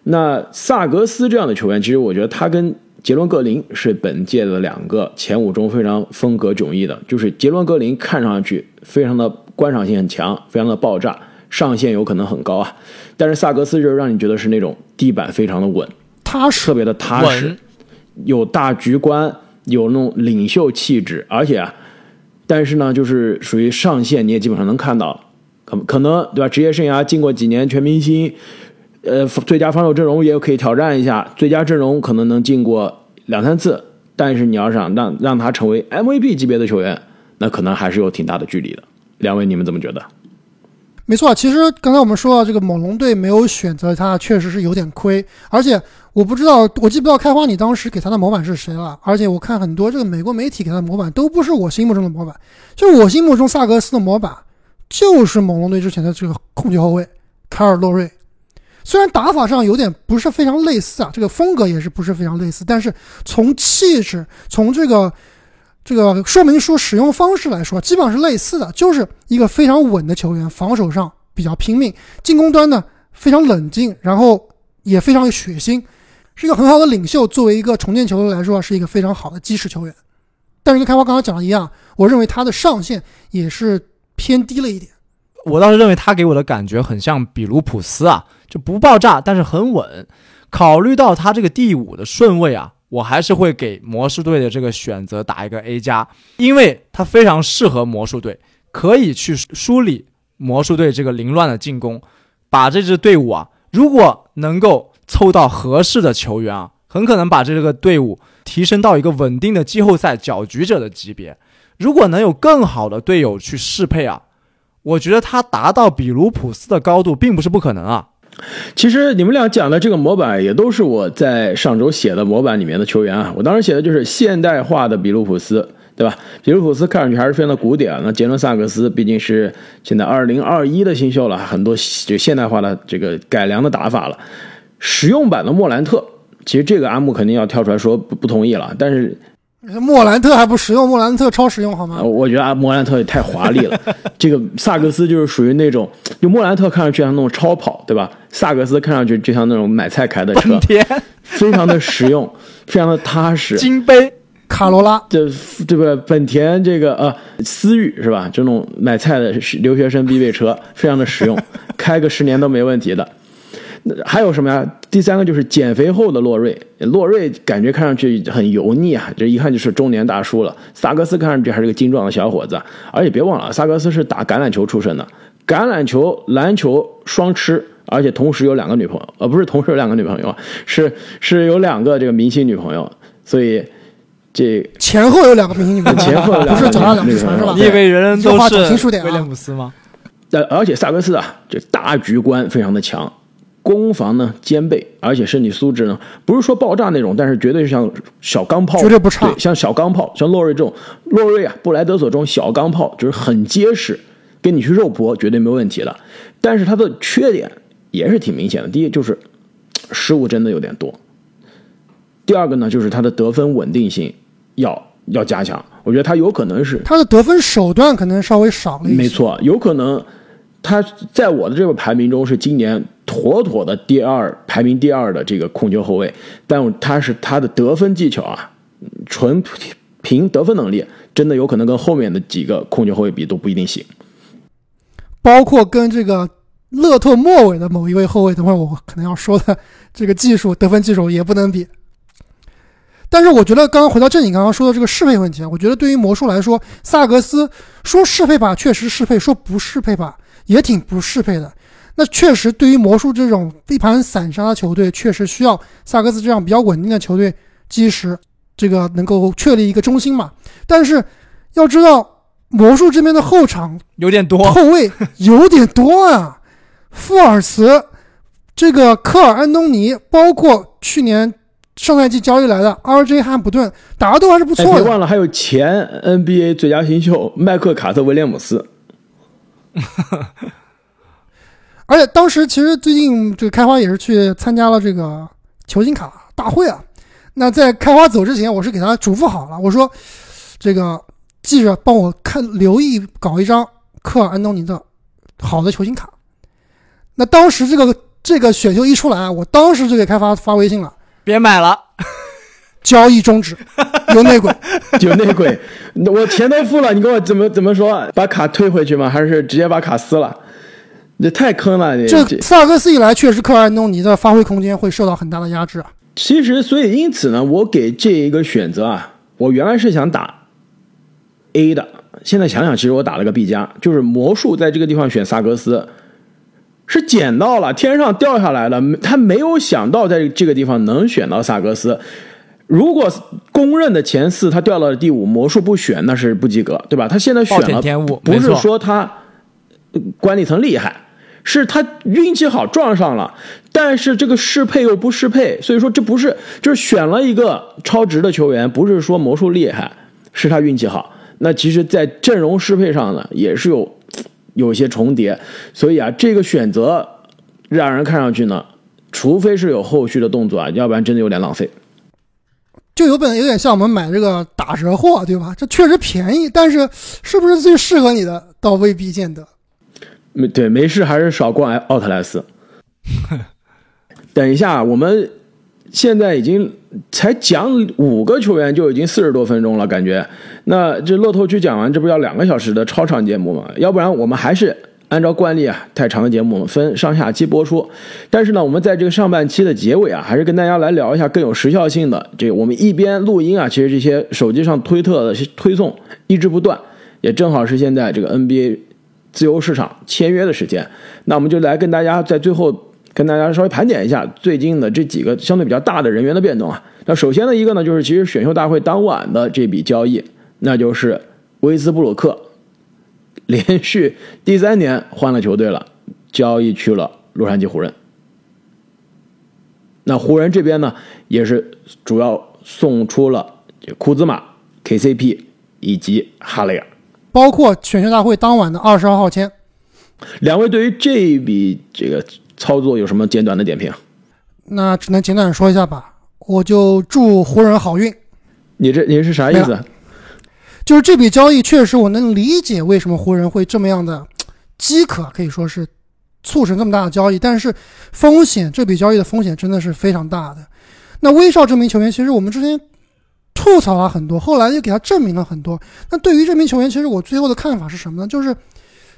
那萨格斯这样的球员，其实我觉得他跟杰伦格林是本届的两个前五中非常风格迥异的。就是杰伦格林看上去非常的观赏性很强，非常的爆炸，上限有可能很高啊。但是萨格斯就是让你觉得是那种地板非常的稳，踏实，特别的踏实，有大局观，有那种领袖气质，而且啊，但是呢，就是属于上限你也基本上能看到，可可能对吧？职业生涯经过几年全明星。呃，最佳防守阵容也可以挑战一下，最佳阵容可能能进过两三次，但是你要想让让他成为 MVP 级别的球员，那可能还是有挺大的距离的。两位，你们怎么觉得？没错，其实刚才我们说到这个猛龙队没有选择他，确实是有点亏。而且我不知道，我记不到开花你当时给他的模板是谁了。而且我看很多这个美国媒体给他的模板都不是我心目中的模板，就我心目中萨格斯的模板就是猛龙队之前的这个控球后卫凯尔洛瑞。虽然打法上有点不是非常类似啊，这个风格也是不是非常类似，但是从气质、从这个这个说明书使用方式来说，基本上是类似的，就是一个非常稳的球员，防守上比较拼命，进攻端呢非常冷静，然后也非常有血腥，是一个很好的领袖。作为一个重建球队来说，是一个非常好的基石球员。但是跟开花刚刚讲的一样，我认为他的上限也是偏低了一点。我倒是认为他给我的感觉很像比卢普斯啊，就不爆炸，但是很稳。考虑到他这个第五的顺位啊，我还是会给魔术队的这个选择打一个 A 加，因为他非常适合魔术队，可以去梳理魔术队这个凌乱的进攻，把这支队伍啊，如果能够凑到合适的球员啊，很可能把这个队伍提升到一个稳定的季后赛搅局者的级别。如果能有更好的队友去适配啊。我觉得他达到比卢普斯的高度并不是不可能啊。其实你们俩讲的这个模板也都是我在上周写的模板里面的球员啊。我当时写的就是现代化的比卢普斯，对吧？比卢普斯看上去还是非常的古典。那杰伦萨克斯毕竟是现在二零二一的新秀了，很多就现代化的这个改良的打法了。实用版的莫兰特，其实这个阿木肯定要跳出来说不不同意了，但是。莫兰特还不实用，莫兰特超实用好吗？我觉得啊，莫兰特也太华丽了。这个萨格斯就是属于那种，就莫兰特看上去像那种超跑，对吧？萨格斯看上去就像那种买菜开的车，非常的实用，非常的踏实。金杯卡罗拉，这对吧？本田这个呃思域是吧？这种买菜的留学生必备车，非常的实用，开个十年都没问题的。还有什么呀？第三个就是减肥后的洛瑞，洛瑞感觉看上去很油腻啊，这一看就是中年大叔了。萨格斯看上去还是个精壮的小伙子，而且别忘了，萨格斯是打橄榄球出身的，橄榄球、篮球双吃，而且同时有两个女朋友，呃，不是同时有两个女朋友，是是有两个这个明星女朋友，所以这前后有两个明星女朋友，前后不是脚上两只船是吧？你以为人人都是威廉姆斯吗？呃，而且萨格斯啊，这大局观非常的强。攻防呢兼备，而且身体素质呢不是说爆炸那种，但是绝对是像小钢炮，绝对不差。对，像小钢炮，像洛瑞这种，洛瑞啊，布莱德索这种小钢炮就是很结实，跟你去肉搏绝对没问题的。但是他的缺点也是挺明显的，第一就是失误真的有点多，第二个呢就是他的得分稳定性要要加强。我觉得他有可能是他的得分手段可能稍微少了一些，没错，有可能。他在我的这个排名中是今年妥妥的第二，排名第二的这个控球后卫，但他是他的得分技巧啊，纯凭得分能力，真的有可能跟后面的几个控球后卫比都不一定行。包括跟这个勒特末尾的某一位后卫，等会儿我可能要说的这个技术得分技术也不能比。但是我觉得刚刚回到正经刚刚说的这个适配问题啊，我觉得对于魔术来说，萨格斯说适配吧，确实适配；说不适配吧。也挺不适配的。那确实，对于魔术这种一盘散沙的球队，确实需要萨克斯这样比较稳定的球队基石，这个能够确立一个中心嘛。但是要知道，魔术这边的后场有点多，后卫 有点多啊，富尔茨、这个科尔安东尼，包括去年上赛季交易来的 RJ 汉普顿，打的都还是不哎，错的。别忘了还有前 NBA 最佳新秀麦克卡特威廉姆斯。而且当时其实最近这个开花也是去参加了这个球星卡大会啊。那在开花走之前，我是给他嘱咐好了，我说这个记着帮我看留意搞一张科尔安东尼的好的球星卡。那当时这个这个选秀一出来，我当时就给开发发微信了，别买了。交易终止，有内鬼。有内鬼，我钱都付了，你给我怎么怎么说？把卡退回去吗？还是直接把卡撕了？这太坑了！你这萨尔克斯一来，确实科尔安东尼的发挥空间会受到很大的压制啊。其实，所以因此呢，我给这一个选择啊，我原来是想打 A 的，现在想想，其实我打了个 B 加，就是魔术在这个地方选萨格斯是捡到了，天上掉下来了，他没有想到在这个地方能选到萨格斯。如果公认的前四他掉到了第五，魔术不选那是不及格，对吧？他现在选了，天物不是说他管理层厉害。是他运气好撞上了，但是这个适配又不适配，所以说这不是就是选了一个超值的球员，不是说魔术厉害，是他运气好。那其实，在阵容适配上呢，也是有有一些重叠，所以啊，这个选择让人看上去呢，除非是有后续的动作啊，要不然真的有点浪费。就有本有点像我们买这个打折货，对吧？这确实便宜，但是是不是最适合你的，倒未必见得。没对，没事，还是少逛奥特莱斯。等一下，我们现在已经才讲五个球员，就已经四十多分钟了，感觉。那这乐透区讲完，这不要两个小时的超长节目吗？要不然我们还是按照惯例啊，太长的节目我们分上下期播出。但是呢，我们在这个上半期的结尾啊，还是跟大家来聊一下更有时效性的。这我们一边录音啊，其实这些手机上推特的推送一直不断，也正好是现在这个 NBA。自由市场签约的时间，那我们就来跟大家在最后跟大家稍微盘点一下最近的这几个相对比较大的人员的变动啊。那首先的一个呢，就是其实选秀大会当晚的这笔交易，那就是威斯布鲁克连续第三年换了球队了，交易去了洛杉矶湖人。那湖人这边呢，也是主要送出了库兹马、KCP 以及哈雷尔。包括选秀大会当晚的二十二号签，两位对于这一笔这个操作有什么简短的点评？那只能简短说一下吧。我就祝湖人好运。你这你是啥意思？就是这笔交易确实我能理解为什么湖人会这么样的饥渴，可以说是促成这么大的交易。但是风险，这笔交易的风险真的是非常大的。那威少这名球员，其实我们之前。吐槽了很多，后来又给他证明了很多。那对于这名球员，其实我最后的看法是什么呢？就是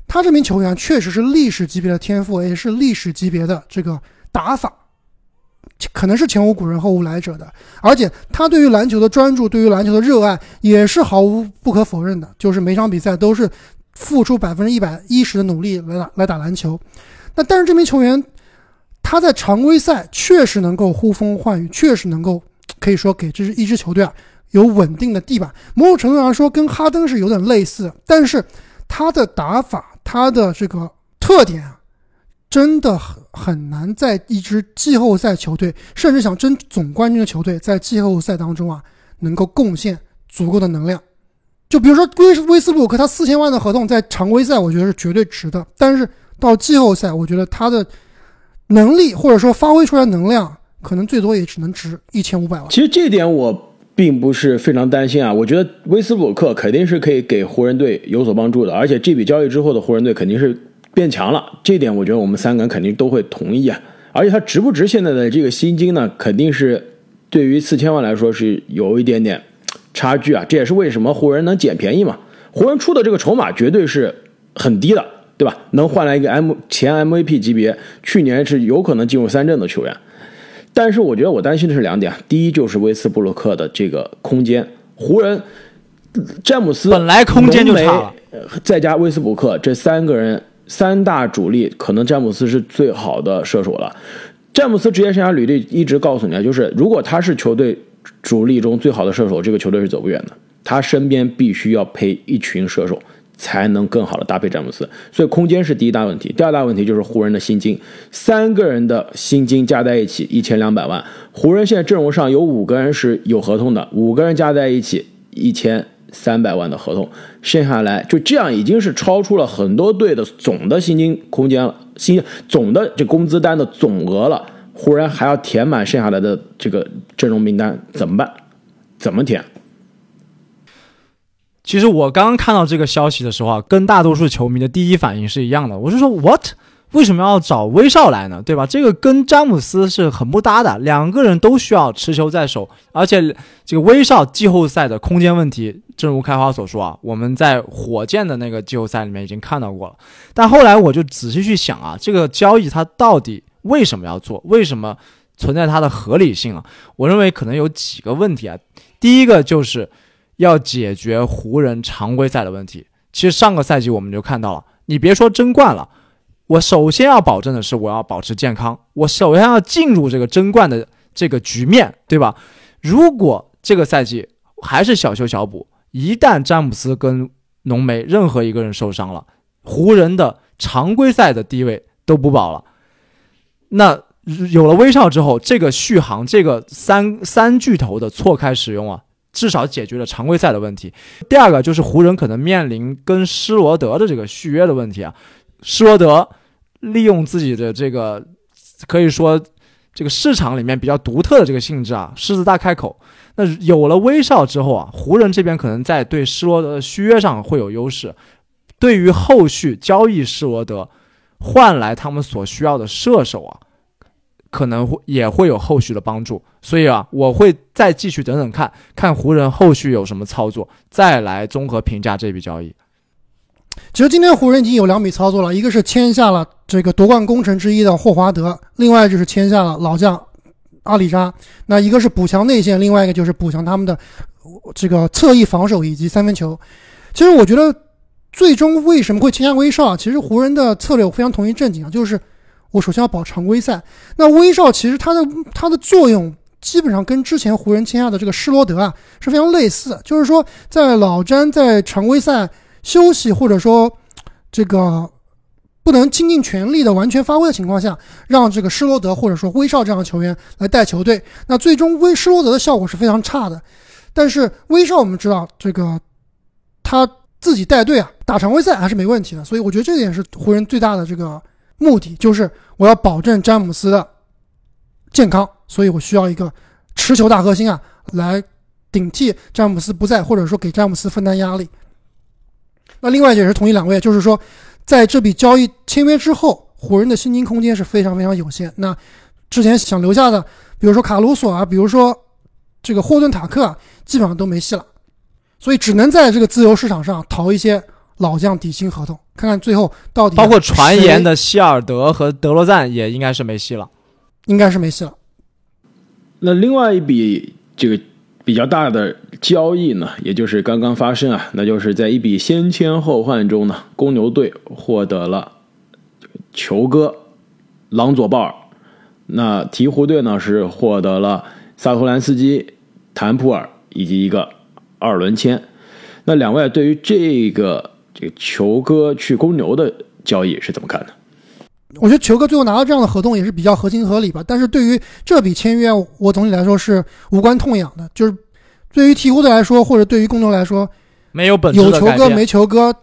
他这名球员确实是历史级别的天赋，也是历史级别的这个打法，可能是前无古人后无来者的。而且他对于篮球的专注，对于篮球的热爱，也是毫无不可否认的。就是每场比赛都是付出百分之一百一十的努力来打来打篮球。那但是这名球员他在常规赛确实能够呼风唤雨，确实能够。可以说给这支一支球队啊有稳定的地板，某种程度上说跟哈登是有点类似，但是他的打法，他的这个特点啊，真的很很难在一支季后赛球队，甚至想争总冠军的球队，在季后赛当中啊能够贡献足够的能量。就比如说威威斯布鲁克，他四千万的合同在常规赛我觉得是绝对值的，但是到季后赛，我觉得他的能力或者说发挥出来能量。可能最多也只能值一千五百万。其实这点我并不是非常担心啊，我觉得威斯布鲁克肯定是可以给湖人队有所帮助的，而且这笔交易之后的湖人队肯定是变强了，这点我觉得我们三个人肯定都会同意啊。而且他值不值现在的这个薪金呢？肯定是对于四千万来说是有一点点差距啊。这也是为什么湖人能捡便宜嘛？湖人出的这个筹码绝对是很低的，对吧？能换来一个 M 前 MVP 级别，去年是有可能进入三阵的球员。但是我觉得我担心的是两点，第一就是威斯布鲁克的这个空间，湖人詹姆斯本来空间就差了，再加威斯布鲁克这三个人三大主力，可能詹姆斯是最好的射手了。詹姆斯职业生涯履历一直告诉你啊，就是如果他是球队主力中最好的射手，这个球队是走不远的。他身边必须要配一群射手，才能更好的搭配詹姆斯。所以空间是第一大问题，第二大问题就是湖人的薪金，三个人的薪金加在一起一千两百万。湖人现在阵容上有五个人是有合同的，五个人加在一起一千三百万的合同，剩下来就这样已经是超出了很多队的总的薪金空间了，薪总的这工资单的总额了。湖人还要填满剩下来的这个阵容名单，怎么办？怎么填？其实我刚刚看到这个消息的时候啊，跟大多数球迷的第一反应是一样的。我是说，what？为什么要找威少来呢？对吧？这个跟詹姆斯是很不搭的。两个人都需要持球在手，而且这个威少季后赛的空间问题，正如开花所说啊，我们在火箭的那个季后赛里面已经看到过了。但后来我就仔细去想啊，这个交易它到底为什么要做？为什么存在它的合理性啊？我认为可能有几个问题啊。第一个就是要解决湖人常规赛的问题。其实上个赛季我们就看到了，你别说争冠了。我首先要保证的是，我要保持健康。我首先要进入这个争冠的这个局面，对吧？如果这个赛季还是小修小补，一旦詹姆斯跟浓眉任何一个人受伤了，湖人的常规赛的地位都不保了。那有了威少之后，这个续航，这个三三巨头的错开使用啊，至少解决了常规赛的问题。第二个就是湖人可能面临跟施罗德的这个续约的问题啊。施罗德利用自己的这个可以说这个市场里面比较独特的这个性质啊，狮子大开口。那有了威少之后啊，湖人这边可能在对施罗德的续约上会有优势，对于后续交易施罗德换来他们所需要的射手啊，可能会也会有后续的帮助。所以啊，我会再继续等等看看湖人后续有什么操作，再来综合评价这笔交易。其实今天湖人已经有两笔操作了，一个是签下了这个夺冠功臣之一的霍华德，另外就是签下了老将阿里扎。那一个是补强内线，另外一个就是补强他们的这个侧翼防守以及三分球。其实我觉得最终为什么会签下威少啊？其实湖人的策略我非常同意正经啊，就是我首先要保常规赛。那威少其实他的他的作用基本上跟之前湖人签下的这个施罗德啊是非常类似，就是说在老詹在常规赛。休息或者说这个不能倾尽全力的完全发挥的情况下，让这个施罗德或者说威少这样的球员来带球队，那最终威施罗德的效果是非常差的。但是威少我们知道，这个他自己带队啊，打常规赛还是没问题的。所以我觉得这点是湖人最大的这个目的，就是我要保证詹姆斯的健康，所以我需要一个持球大核心啊，来顶替詹姆斯不在，或者说给詹姆斯分担压力。那另外也是同意两位，就是说，在这笔交易签约之后，湖人的薪金空间是非常非常有限。那之前想留下的，比如说卡鲁索啊，比如说这个霍顿塔克啊，基本上都没戏了，所以只能在这个自由市场上淘一些老将底薪合同，看看最后到底。包括传言的希尔德和德罗赞也应该是没戏了，应该是没戏了。那另外一笔这个。比较大的交易呢，也就是刚刚发生啊，那就是在一笔先签后换中呢，公牛队获得了球哥朗佐鲍尔，那鹈鹕队呢是获得了萨托兰斯基、坦普尔以及一个二轮签。那两位对于这个这个球哥去公牛的交易是怎么看的？我觉得球哥最后拿到这样的合同也是比较合情合理吧，但是对于这笔签约，我总体来说是无关痛痒的。就是对于鹈鹕队来说，或者对于公牛来说，没有本质有球哥没球哥，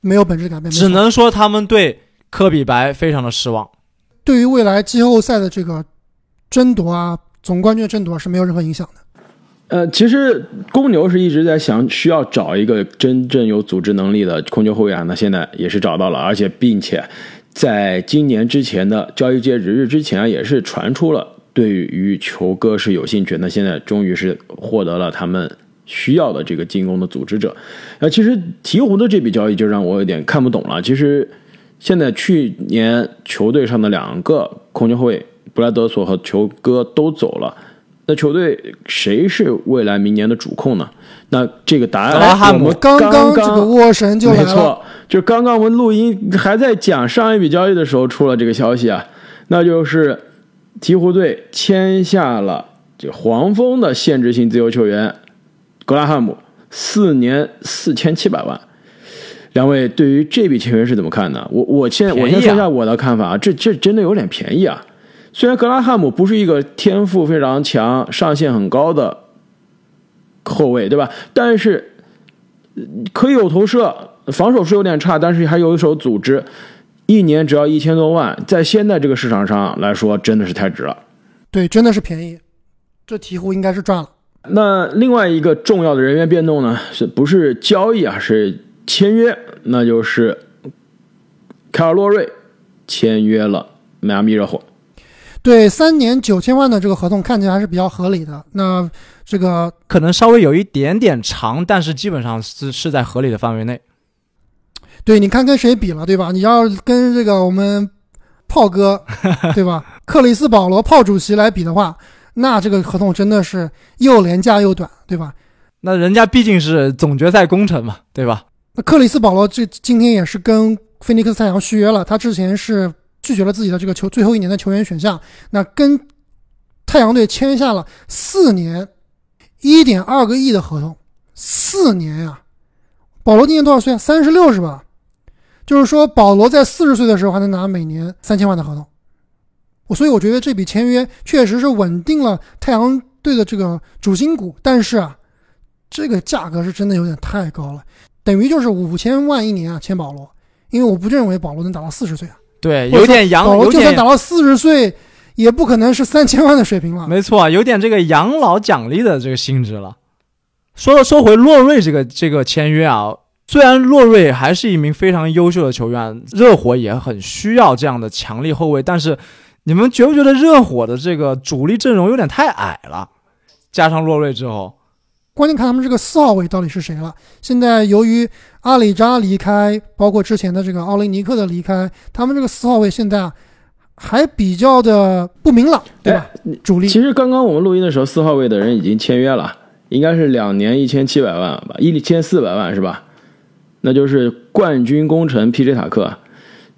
没有本质改变，只能说他们对科比白非常的失望。对于未来季后赛的这个争夺啊，总冠军争夺是没有任何影响的。呃，其实公牛是一直在想需要找一个真正有组织能力的控球后卫啊，那现在也是找到了，而且并且。在今年之前的交易截止日之前，也是传出了对于球哥是有兴趣。那现在终于是获得了他们需要的这个进攻的组织者。那其实鹈鹕的这笔交易就让我有点看不懂了。其实现在去年球队上的两个控球后卫布莱德索和球哥都走了，那球队谁是未来明年的主控呢？那这个答案格拉汉姆我们刚刚这个沃神就来了，没错，就刚刚我们录音还在讲上一笔交易的时候出了这个消息啊，那就是鹈鹕队签下了这黄蜂的限制性自由球员格拉汉姆，四年四千七百万。两位对于这笔签约是怎么看的？我我先我先说一下我的看法啊，这这真的有点便宜啊。虽然格拉汉姆不是一个天赋非常强、上限很高的后卫，对吧？但是呃可以有投射，防守是有点差，但是还有一手组织，一年只要一千多万，在现在这个市场上来说，真的是太值了。对，真的是便宜，这鹈鹕应该是赚了。那另外一个重要的人员变动呢，是不是交易啊？是签约，那就是凯尔洛瑞签约了迈阿密热火。对，三年九千万的这个合同看起来还是比较合理的。那这个可能稍微有一点点长，但是基本上是是在合理的范围内。对，你看跟谁比了，对吧？你要跟这个我们炮哥，对吧？克里斯保罗炮主席来比的话，那这个合同真的是又廉价又短，对吧？那人家毕竟是总决赛功臣嘛，对吧？那克里斯保罗这今天也是跟菲尼克斯太阳续约了，他之前是拒绝了自己的这个球最后一年的球员选项，那跟太阳队签下了四年一点二个亿的合同，四年呀、保罗今年多少岁啊？三十六是吧？就是说保罗在四十岁的时候还能拿每年三千万的合同，我所以我觉得这笔签约确实是稳定了太阳队的这个主心骨，但是啊，这个价格是真的有点太高了。等于就是五千万一年啊，签保罗，因为我不认为保罗能打到四十岁啊，对，有点养，有点就算打到四十岁，也不可能是三千万的水平了。没错，有点这个养老奖励的这个性质了。说说回洛瑞这个这个签约啊，虽然洛瑞还是一名非常优秀的球员，热火也很需要这样的强力后卫，但是你们觉不觉得热火的这个主力阵容有点太矮了？加上洛瑞之后，关键看他们这个四号位到底是谁了。现在由于阿里扎离开，包括之前的这个奥雷尼克的离开，他们这个四号位现在啊还比较的不明朗，对吧？主力其实刚刚我们录音的时候，四号位的人已经签约了，应该是两年一千七百万吧，一千四百万是吧？那就是冠军功臣 P.J. 塔克，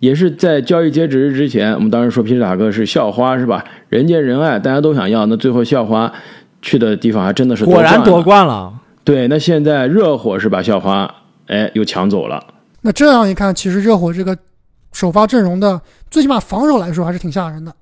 也是在交易截止日之前，我们当时说皮什塔克是校花是吧？人见人爱，大家都想要，那最后校花去的地方还真的是果然夺夺冠了。对，那现在热火是把校花哎又抢走了。那这样一看，其实热火这个首发阵容的，最起码防守来说还是挺吓人的。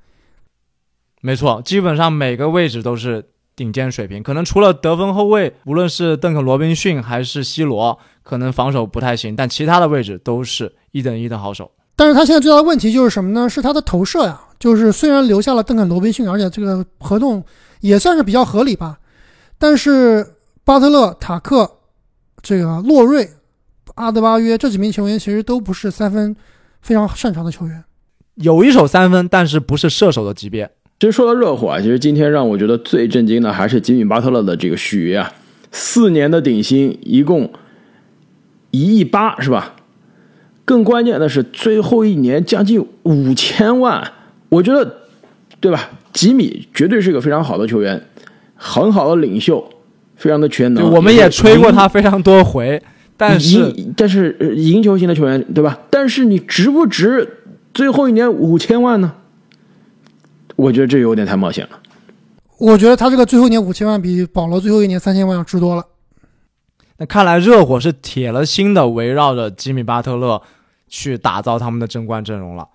没错，基本上每个位置都是顶尖水平，可能除了得分后卫，无论是邓肯·罗宾逊还是 C 罗，可能防守不太行，但其他的位置都是一等一的好手。但是他现在最大的问题就是什么呢？是他的投射呀。就是虽然留下了邓肯·罗宾逊，而且这个合同也算是比较合理吧，但是巴特勒、塔克、这个洛瑞、阿德巴约这几名球员其实都不是三分非常擅长的球员。有一手三分，但是不是射手的级别。其实说到热火啊，其实今天让我觉得最震惊的还是吉米巴特勒的这个续约啊，四年的顶薪一共一亿八是吧？更关键的是最后一年将近五千万，我觉得对吧？吉米绝对是个非常好的球员，很好的领袖，非常的全能。对我们也吹过他非常多回，但是赢但是呃赢球型的球员对吧？但是你值不值最后一年五千万呢？我觉得这有点太冒险了。我觉得他这个最后一年五千万比保罗最后一年三千万要值多了。那看来热火是铁了心的围绕着吉米巴特勒去打造他们的争冠阵容了。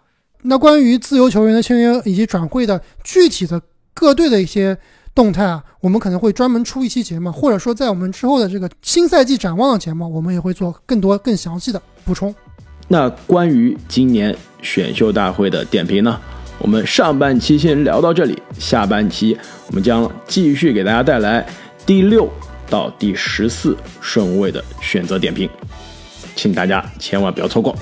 那关于自由球员的签约以及转会的具体的各队的一些动态啊，我们可能会专门出一期节目，或者说在我们之后的这个新赛季展望的节目，我们也会做更多更详细的补充。那关于今年选秀大会的点评呢？我们上半期先聊到这里，下半期我们将继续给大家带来第六到第十四顺位的选择点评，请大家千万不要错过。